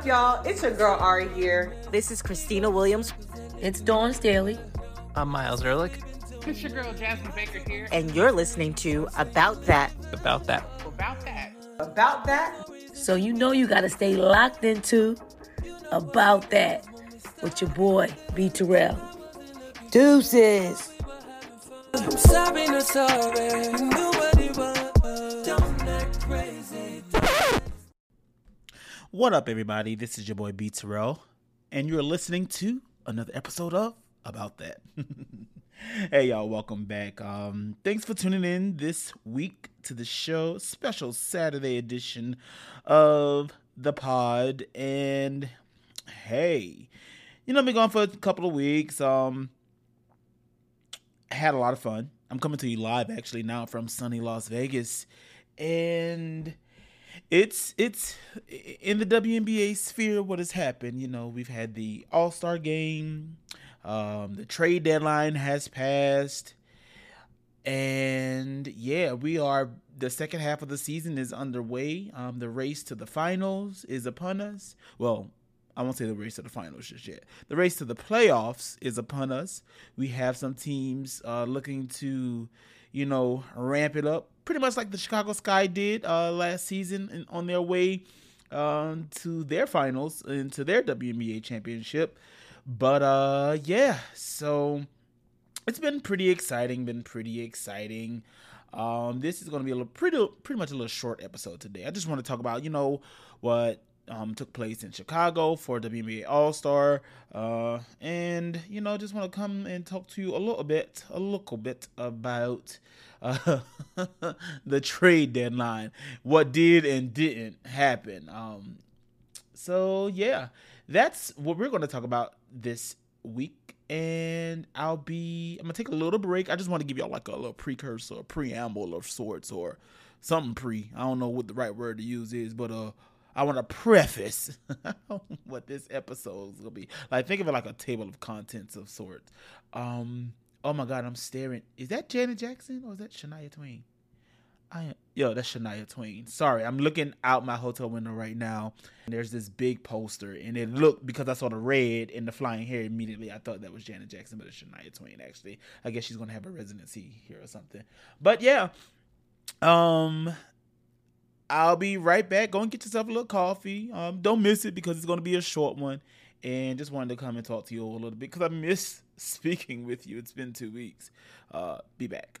Up, y'all? It's your girl Ari here. This is Christina Williams. It's Dawn Staley. I'm Miles Ehrlich. It's your girl Jasmine Baker here. And you're listening to About That. About That. About that. About that. So you know you got to stay locked into About That with your boy, B. Terrell. Deuces. I'm sorry, not sorry. What up, everybody? This is your boy B Terrell, and you're listening to another episode of About That. hey, y'all, welcome back. Um, thanks for tuning in this week to the show, special Saturday edition of the pod. And hey, you know, I've been gone for a couple of weeks. Um, had a lot of fun. I'm coming to you live actually now from sunny Las Vegas, and it's it's in the WNBA sphere what has happened. You know, we've had the All Star game, um, the trade deadline has passed, and yeah, we are. The second half of the season is underway. Um, the race to the finals is upon us. Well, I won't say the race to the finals just yet. The race to the playoffs is upon us. We have some teams uh, looking to, you know, ramp it up pretty much like the Chicago Sky did uh, last season on their way um, to their finals and to their WNBA championship. But uh, yeah, so it's been pretty exciting. Been pretty exciting. Um, this is going to be a little pretty, pretty much a little short episode today. I just want to talk about, you know, what um, took place in Chicago for WNBA All Star, uh, and you know, just want to come and talk to you a little bit, a little bit about uh, the trade deadline, what did and didn't happen. Um, so yeah, that's what we're going to talk about this week. And I'll be, I'm gonna take a little break. I just want to give y'all like a little precursor, a preamble of sorts, or something pre. I don't know what the right word to use is, but uh, I want to preface what this episode is gonna be. Like, think of it like a table of contents of sorts. Um, oh my God, I'm staring. Is that Janet Jackson or is that Shania Twain? I yo, that's Shania Twain. Sorry, I'm looking out my hotel window right now. And there's this big poster, and it looked because I saw the red and the flying hair immediately. I thought that was Janet Jackson, but it's Shania Twain. Actually, I guess she's gonna have a residency here or something. But yeah, um, I'll be right back. Go and get yourself a little coffee. Um, don't miss it because it's going to be a short one. And just wanted to come and talk to you a little bit because I miss speaking with you. It's been two weeks. Uh, be back.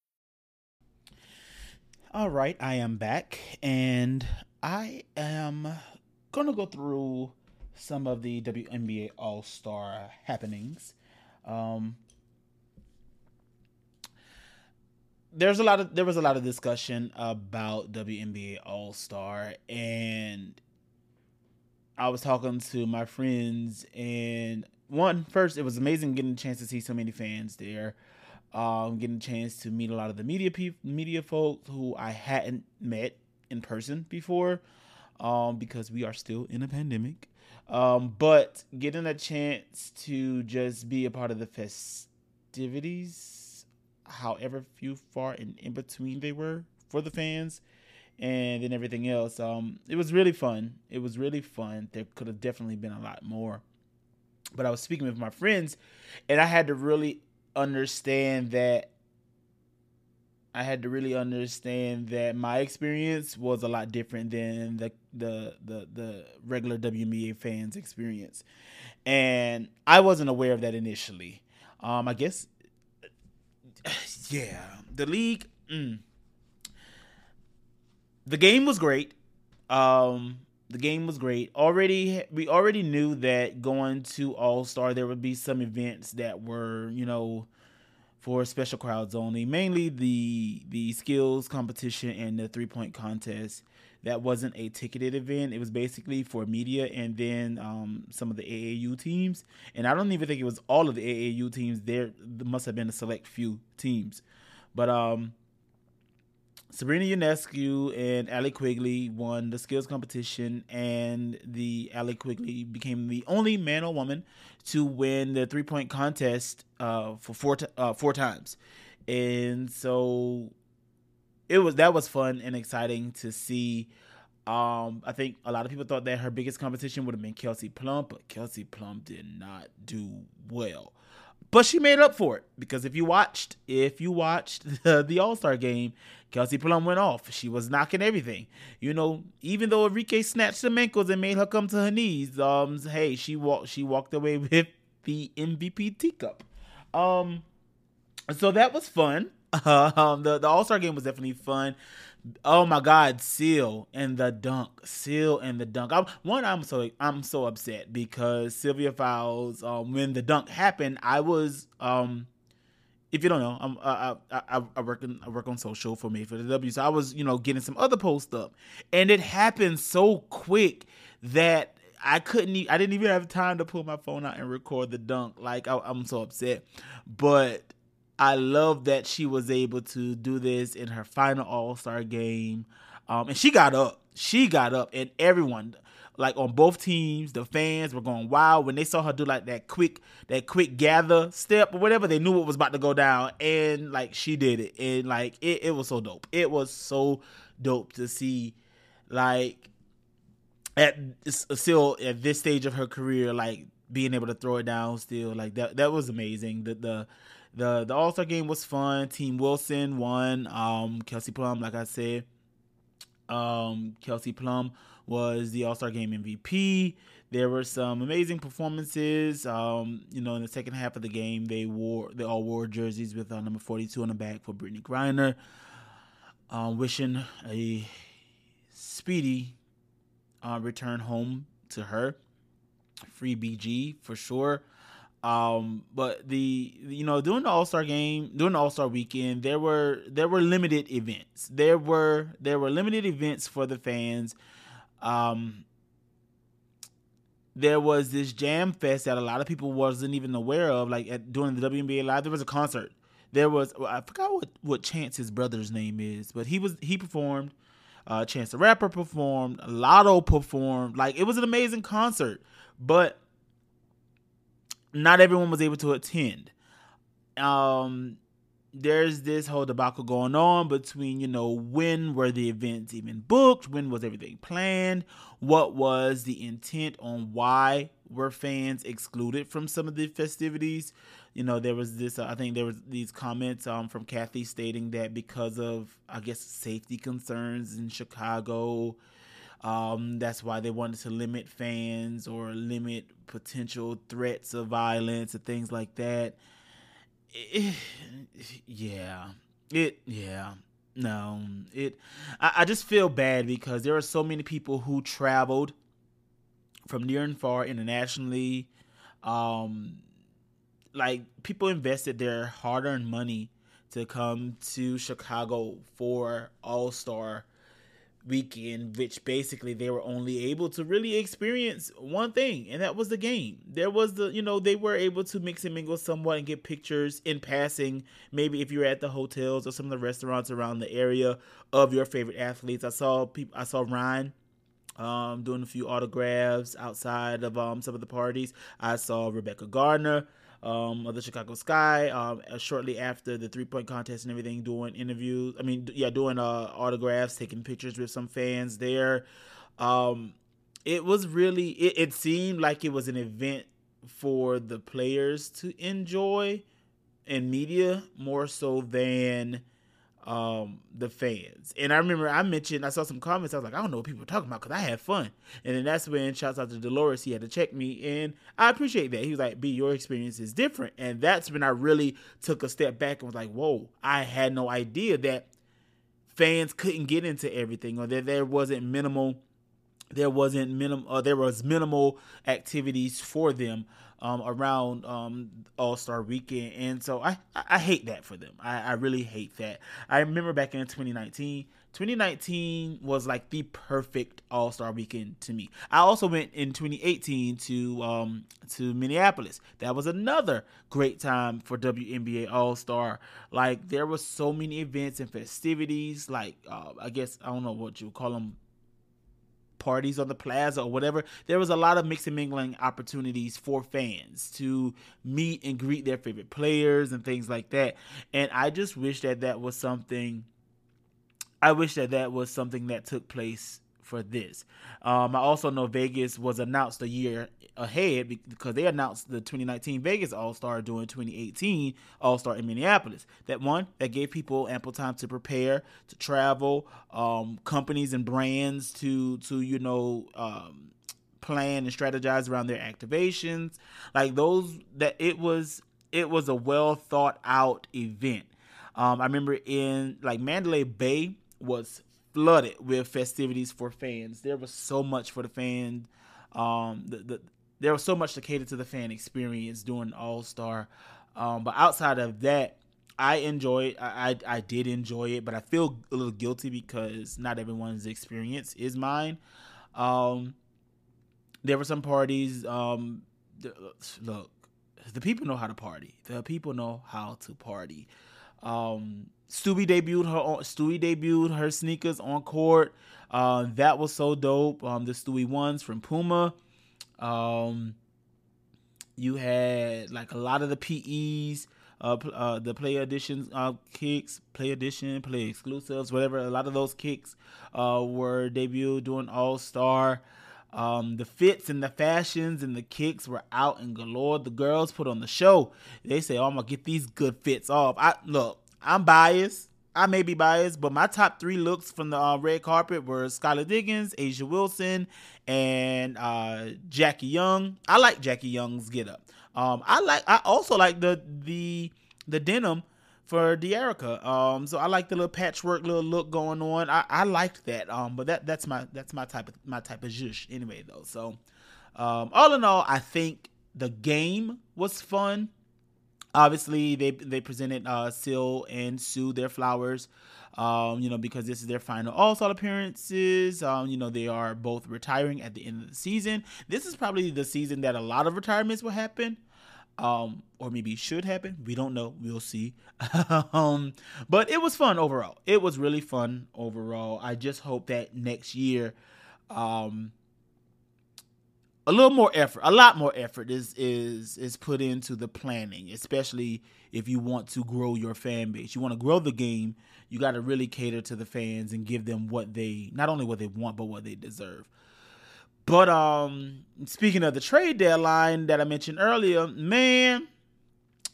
All right, I am back and I am going to go through some of the WNBA All Star happenings. Um, there's a lot of there was a lot of discussion about WNBA All Star and I was talking to my friends and one first it was amazing getting a chance to see so many fans there um, getting a chance to meet a lot of the media pe- media folks who I hadn't met in person before, um, because we are still in a pandemic. Um, but getting a chance to just be a part of the festivities, however few far and in between they were for the fans, and then everything else, um, it was really fun. It was really fun. There could have definitely been a lot more. But I was speaking with my friends, and I had to really understand that I had to really understand that my experience was a lot different than the the the, the regular WNBA fans experience. And I wasn't aware of that initially. Um I guess yeah, the league mm, the game was great. Um the game was great. Already we already knew that going to All-Star there would be some events that were, you know, for special crowds only, mainly the the skills competition and the three point contest. That wasn't a ticketed event. It was basically for media and then um, some of the AAU teams. And I don't even think it was all of the AAU teams. There must have been a select few teams, but um, Sabrina Ionescu and Allie Quigley won the skills competition, and the Allie Quigley became the only man or woman to win the three point contest uh, for four t- uh, four times, and so it was that was fun and exciting to see. Um, I think a lot of people thought that her biggest competition would have been Kelsey Plum, but Kelsey Plum did not do well. But she made up for it because if you watched, if you watched the, the All Star game, Kelsey Plum went off. She was knocking everything. You know, even though Arike snatched some ankles and made her come to her knees, um, hey, she walked she walked away with the MVP teacup. Um, so that was fun. um, the the All Star game was definitely fun. Oh my God, Seal and the dunk, Seal and the dunk. I'm, one, I'm so I'm so upset because Sylvia Fowles. Um, when the dunk happened, I was um if you don't know, I'm I, I, I work in, I work on social for me for the W. So I was you know getting some other posts up, and it happened so quick that I couldn't. I didn't even have time to pull my phone out and record the dunk. Like I, I'm so upset, but I love that she was able to do this in her final All Star game, um, and she got up. She got up, and everyone like on both teams, the fans were going wild when they saw her do like that quick that quick gather step or whatever. They knew what was about to go down, and like she did it, and like it, it was so dope. It was so dope to see, like at still at this stage of her career, like being able to throw it down still like that. That was amazing. The the the the All Star game was fun. Team Wilson won. Um, Kelsey Plum, like I said, um, Kelsey Plum was the All Star Game MVP. There were some amazing performances. Um, you know, in the second half of the game, they wore they all wore jerseys with uh, number 42 on the back for Brittney Griner. Um, wishing a speedy uh, return home to her. Free BG for sure. Um, but the you know during the All Star game, during the All Star weekend, there were there were limited events. There were there were limited events for the fans um, there was this jam fest that a lot of people wasn't even aware of. Like at, during the WNBA live, there was a concert. There was I forgot what what Chance's brother's name is, but he was he performed. Uh, Chance the Rapper performed. Latto performed. Like it was an amazing concert, but not everyone was able to attend. Um, there's this whole debacle going on between, you know, when were the events even booked? When was everything planned? What was the intent on why were fans excluded from some of the festivities? You know, there was this, uh, I think there was these comments um, from Cathy stating that because of, I guess, safety concerns in Chicago, um, that's why they wanted to limit fans or limit potential threats of violence and things like that it, yeah, it, yeah, no, it. I, I just feel bad because there are so many people who traveled from near and far internationally. Um, like people invested their hard-earned money to come to Chicago for All Star weekend, which basically they were only able to really experience one thing, and that was the game. There was the, you know, they were able to mix and mingle somewhat and get pictures in passing. Maybe if you're at the hotels or some of the restaurants around the area of your favorite athletes. I saw people, I saw Ryan um, doing a few autographs outside of um, some of the parties. I saw Rebekah Gardner um, of the Chicago Sky um, uh, shortly after the three point contest and everything, doing interviews. I mean, yeah, doing uh, autographs, taking pictures with some fans there. Um, it was really, it, it seemed like it was an event for the players to enjoy and media more so than um the fans. And I remember I mentioned I saw some comments. I was like, I don't know what people are talking about because I had fun. And then that's when shouts out to Dolores. He had to check me, and I appreciate that. He was like, "B, your experience is different." And that's when I really took a step back and was like, "Whoa, I had no idea that fans couldn't get into everything, or that there wasn't minimal." There wasn't minimal. Uh, there was minimal activities for them um, around um, All Star Weekend, and so I, I hate that for them. I, I really hate that. I remember back in 2019. 2019 was like the perfect All Star Weekend to me. I also went in 2018 to um, to Minneapolis. That was another great time for WNBA All Star. Like there were so many events and festivities. Like uh, I guess I don't know what you call them parties on the plaza or whatever, there was a lot of mixing mingling opportunities for fans to meet and greet their favorite players and things like that. And I just wish that that was something. I wish that that was something that took place for this. Um, I also know Vegas was announced a year ahead because they announced the 2019 Vegas All Star during 2018 All Star in Minneapolis. That one that gave people ample time to prepare, to travel, um, companies and brands to to you know. Um, plan and strategize around their activations like those that it was it was a well thought out event um, i remember in like mandalay bay was flooded with festivities for fans. There was so much for the fans. Um, the, the there was so much to cater to the fan experience during All Star. Um, but outside of that, I enjoyed. I, I, I did enjoy it, but I feel a little guilty because not everyone's experience is mine. Um, there were some parties. Um, look, the people know how to party. The people know how to party. Um, Stewie debuted her Stewie debuted her sneakers on court. Uh, that was so dope. Um, the Stewie ones from Puma. Um, you had like a lot of the PEs, uh, uh the play editions uh, kicks, play edition, play exclusives, whatever. A lot of those kicks uh, were debuted during All Star. Um, the fits and the fashions and the kicks were out and galore. The girls put on the show. They say, "Oh, I'm gonna get these good fits off." I look. I'm biased. I may be biased, but my top three looks from the uh, red carpet were Skylar Diggins, A'ja Wilson, and uh, Jackie Young. I like Jackie Young's get up. Um, I like. I also like the the the denim for Dearica. Um, so I like the little patchwork little look going on. I, I liked that. Um, but that that's my that's my type of my type of zhush anyway though. So, um, all in all, I think the game was fun. Obviously, they they presented uh, Syl and Sue their flowers, um, you know, because this is their final All Star appearances. Um, you know, they are both retiring at the end of the season. This is probably the season that a lot of retirements will happen, um, or maybe should happen. We don't know. We'll see. um, but it was fun overall. It was really fun overall. I just hope that next year, um, a little more effort, a lot more effort is is is put into the planning, especially if you want to grow your fan base. You want to grow the game, you got to really cater to the fans and give them what they not only what they want but what they deserve. But um speaking of the trade deadline that I mentioned earlier, man,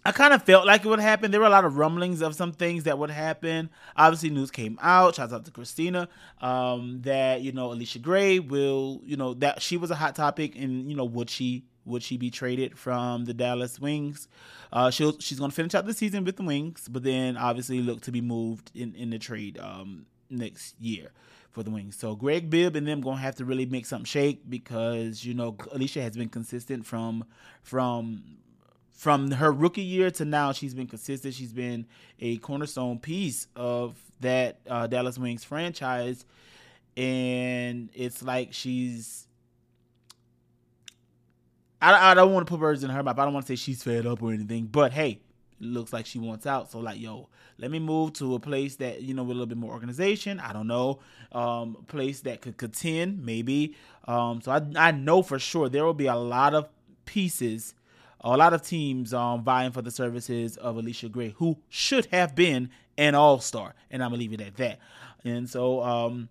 I kind of felt like it would happen. There were a lot of rumblings of some things that would happen. Obviously, news came out. Shout out to Christina um, that you know Allisha Gray will you know that she was a hot topic, and you know would she would she be traded from the Dallas Wings? Uh, she'll she's gonna finish out the season with the Wings, but then obviously look to be moved in in the trade um, next year for the Wings. So Greg Bibb and them gonna have to really make something shake because you know Allisha has been consistent from from from her rookie year to now, she's been consistent. She's been a cornerstone piece of that uh, Dallas Wings franchise, and it's like she's. I, I don't want to put words in her mouth. I don't want to say she's fed up or anything, but hey, it looks like she wants out. So like, yo, let me move to a place that you know with a little bit more organization. I don't know, um, a place that could contend maybe. Um, so I I know for sure there will be a lot of pieces a lot of teams um, vying for the services of Allisha Gray, who should have been an All Star, and I'm gonna leave it at that. And so, um,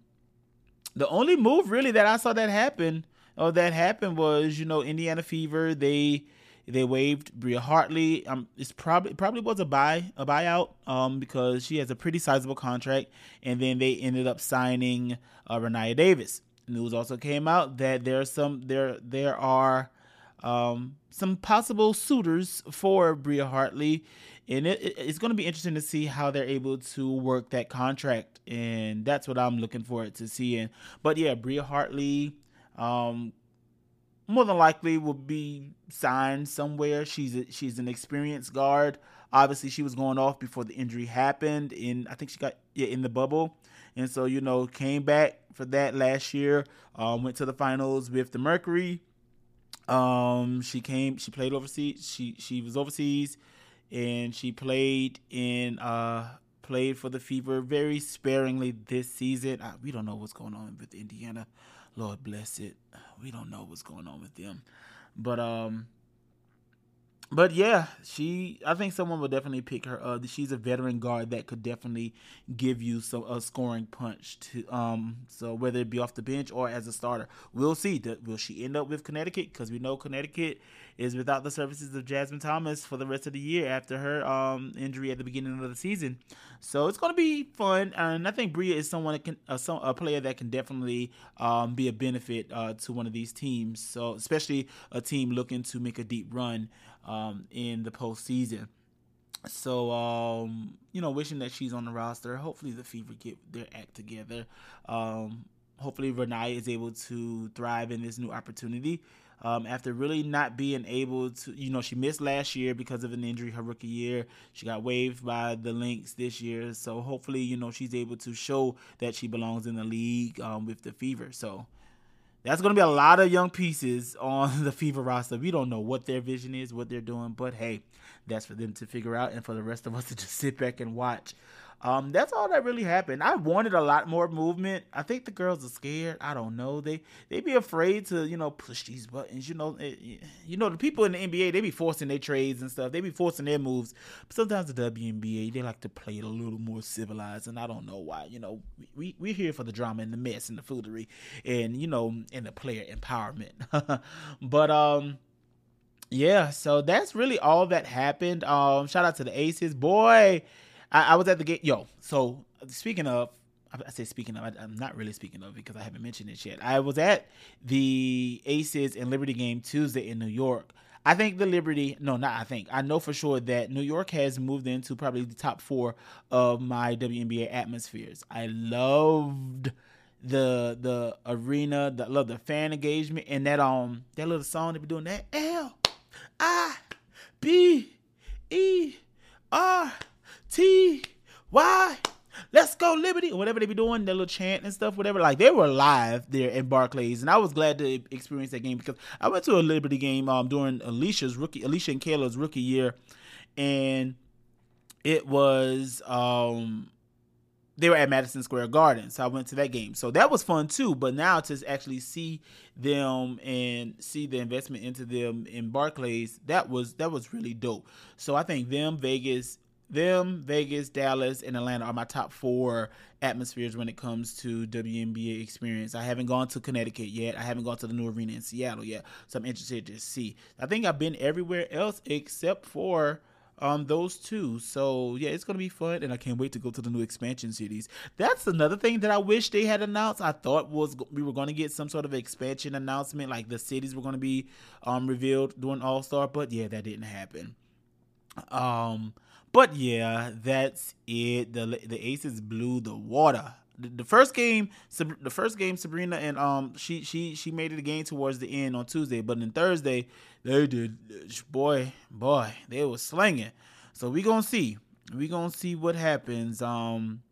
the only move really that I saw that happen or that happened was, you know, Indiana Fever. They they waived Bria Hartley. Um, it's probably probably was a buy a buyout um, because she has a pretty sizable contract, and then they ended up signing uh, Davis. News also came out that there are some there there are um, some possible suitors for Bria Hartley, and it, it, it's going to be interesting to see how they're able to work that contract, and that's what I'm looking forward to seeing. But yeah, Bria Hartley. Um, more than likely will be signed somewhere. She's a, she's an experienced guard. Obviously, she was going off before the injury happened, and I think she got yeah in the bubble, and so you know came back for that last year. Um, went to the finals with the Mercury. Um, she came. She played overseas. She she was overseas, and she played in uh played for the Fever very sparingly this season. I, we don't know what's going on with Indiana. Lord bless it. We don't know what's going on with them. But um but yeah, she I think someone will definitely pick her up. She's a veteran guard that could definitely give you some a scoring punch to um so whether it be off the bench or as a starter. We'll see. Will she end up with Connecticut cuz we know Connecticut is without the services of Jasmine Thomas for the rest of the year after her um, injury at the beginning of the season. So it's going to be fun, and I think Bria is someone that can uh, some, a player that can definitely um, be a benefit uh, to one of these teams. So especially a team looking to make a deep run um, in the postseason. So, um, you know, wishing that she's on the roster. Hopefully, the Fever get their act together. Um, hopefully, Rennia is able to thrive in this new opportunity um, after really not being able to, you know, she missed last year because of an injury her rookie year. She got waived by the Lynx this year. So hopefully, you know, she's able to show that she belongs in the league um, with the Fever. So that's going to be a lot of young pieces on the Fever roster. We don't know what their vision is, what they're doing, but hey, that's for them to figure out and for the rest of us to just sit back and watch. Um, that's all that really happened. I wanted a lot more movement. I think the girls are scared. I don't know. They they be afraid to you know push these buttons. You know, it, you know the people in the NBA they be forcing their trades and stuff. They be forcing their moves. But sometimes the WNBA they like to play it a little more civilized, and I don't know why. You know, we we here for the drama and the mess and the foolery, and you know, and the player empowerment. but um yeah, so that's really all that happened. Um, shout out to the Aces, boy. I, I was at the gate. Yo, so speaking of, I say speaking of, I, am not really speaking of because I haven't mentioned it yet. I was at the Aces and Liberty game Tuesday in New York. I think the Liberty, no, not I think, I know for sure that New York has moved into probably the top four of my WNBA atmospheres. I loved the the arena, the love the fan engagement, and that um that little song they be doing that L I B E R T Y. Let's go Liberty or whatever they be doing, their little chant and stuff, whatever. Like they were live there in Barclays, and I was glad to experience that game because I went to a Liberty game um during Alicia's rookie, Alicia and Kayla's rookie year, and it was um they were at Madison Square Garden, so I went to that game. So that was fun too. But now to actually see them and see the investment into them in Barclays, that was that was really dope. So I think them Vegas them, Vegas, Dallas, and Atlanta are my top four atmospheres when it comes to WNBA experience. I haven't gone to Connecticut yet. I haven't gone to the new arena in Seattle yet. So I'm interested to see. I think I've been everywhere else except for um those two. So yeah, it's gonna be fun, and I can't wait to go to the new expansion cities. That's another thing that I wish they had announced. I thought was we were gonna get some sort of expansion announcement, like the cities were gonna be um revealed during All Star, but yeah, that didn't happen. Um but yeah, that's it. The the Aces blew the water. The, first game, the first game, Sabrina and um, she she she made it a game towards the end on Tuesday, but then Thursday they did. Boy, boy, they was slinging. So we gonna see. We gonna see what happens. Um,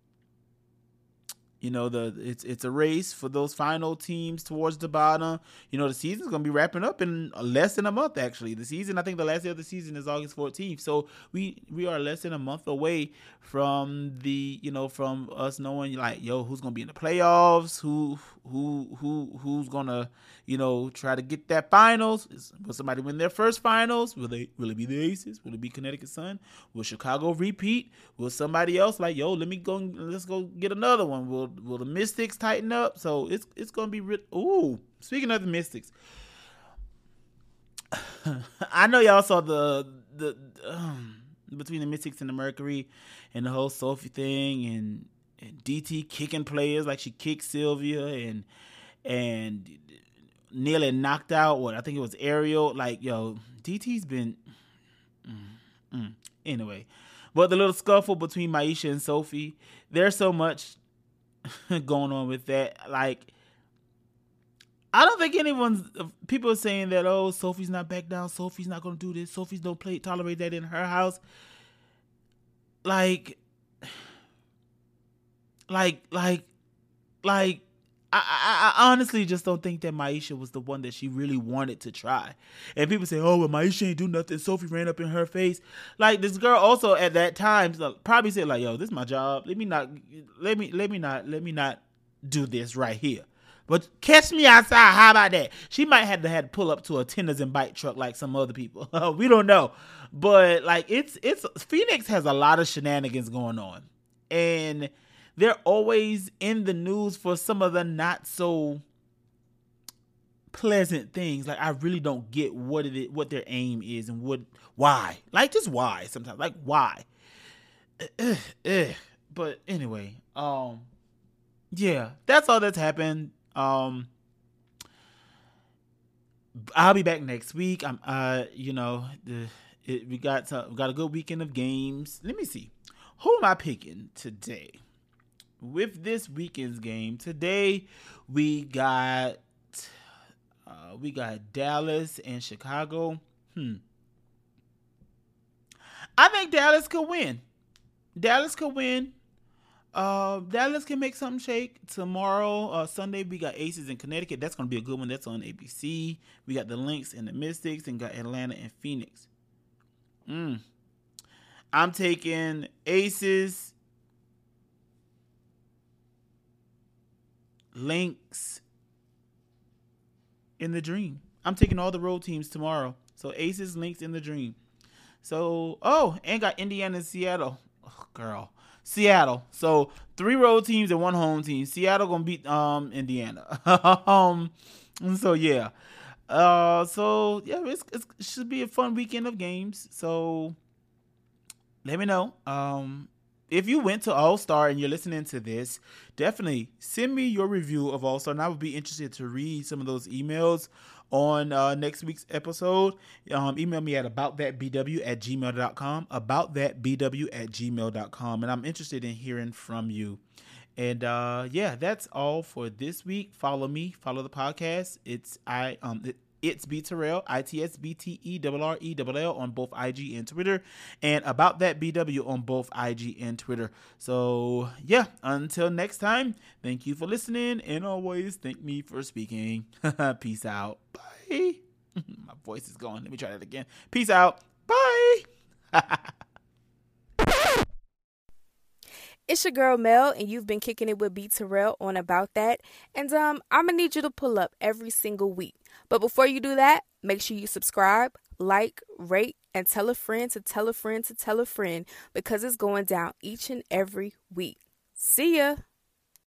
you know, the it's it's a race for those final teams towards the bottom. You know, the season's gonna be wrapping up in less than a month. Actually, the season I think the last day of the season is August 14th. So we we are less than a month away from the you know from us knowing like yo who's gonna be in the playoffs, who who who who's gonna you know try to get that finals. Is, will somebody win their first finals? Will they will it be the Aces? Will it be Connecticut Sun? Will Chicago repeat? Will somebody else like yo let me go let's go get another one? Will will the Mystics tighten up? So it's it's gonna be re- ooh. Speaking of the Mystics, I know y'all saw the the um, between the Mystics and the Mercury and the whole Sophie thing and, and DT kicking players like she kicked Sylvia and and nearly knocked out what I think it was Ariel. Like yo, DT's been mm, mm. anyway. But the little scuffle between Myisha and Sophie, there's so much going on with that. Like I don't think anyone's people are saying that oh Sophie's not back down, Sophie's not gonna do this, Sophie's don't play tolerate that in her house. Like like like like I, I, honestly just don't think that Myisha was the one that she really wanted to try. And people say, "Oh, well, Myisha ain't do nothing." Sophie ran up in her face. Like this girl also at that time probably said, "Like, yo, this is my job. Let me not, let me, let me not, let me not do this right here." But catch me outside. How about that? She might have to had to pull up to a tenders and bike truck like some other people. we don't know, but like it's it's Phoenix has a lot of shenanigans going on, and they're always in the news for some of the not so pleasant things. Like I really don't get what it is, what their aim is and what why. Like just why sometimes. Like why. But anyway, um yeah, that's all that's happened. Um I'll be back next week. I'm uh you know, the it, we got to, we got a good weekend of games. Let me see. Who am I picking today? With this weekend's game today, we got uh, we got Dallas and Chicago. Hmm. I think Dallas could win. Dallas could win. Uh, Dallas can make something shake tomorrow. Uh, Sunday we got Aces in Connecticut. That's gonna be a good one. That's on ABC. We got the Lynx and the Mystics, and got Atlanta and Phoenix. Hmm. I'm taking Aces Lynx in the dream. I'm taking all the road teams tomorrow. So Aces, Lynx in the dream. So oh, and got Indiana and Seattle. Oh, girl. Seattle. So three road teams and one home team. Seattle gonna beat um Indiana. um so yeah. Uh so yeah, it's, it's, it should be a fun weekend of games. So let me know. Um if you went to All Star and you're listening to this, definitely send me your review of All Star, and I would be interested to read some of those emails on uh, next week's episode. Um, email me at aboutthatbw at gmail.com, aboutthatbw at gmail.com, and I'm interested in hearing from you. And uh, yeah, that's all for this week. Follow me, follow the podcast. It's I um it, it's B Terrell, I T S B T E R R E L L on both IG and Twitter, and about that BW on both IG and Twitter. So yeah, until next time, thank you for listening, and always thank me for speaking. Peace out. Bye. My voice is gone. Let me try that again. Peace out. Bye. It's your girl Mel, and you've been kicking it with B Terrell on About That. And um, I'm gonna need you to pull up every single week. But before you do that, make sure you subscribe, like, rate, and tell a friend to tell a friend to tell a friend because it's going down each and every week. See ya!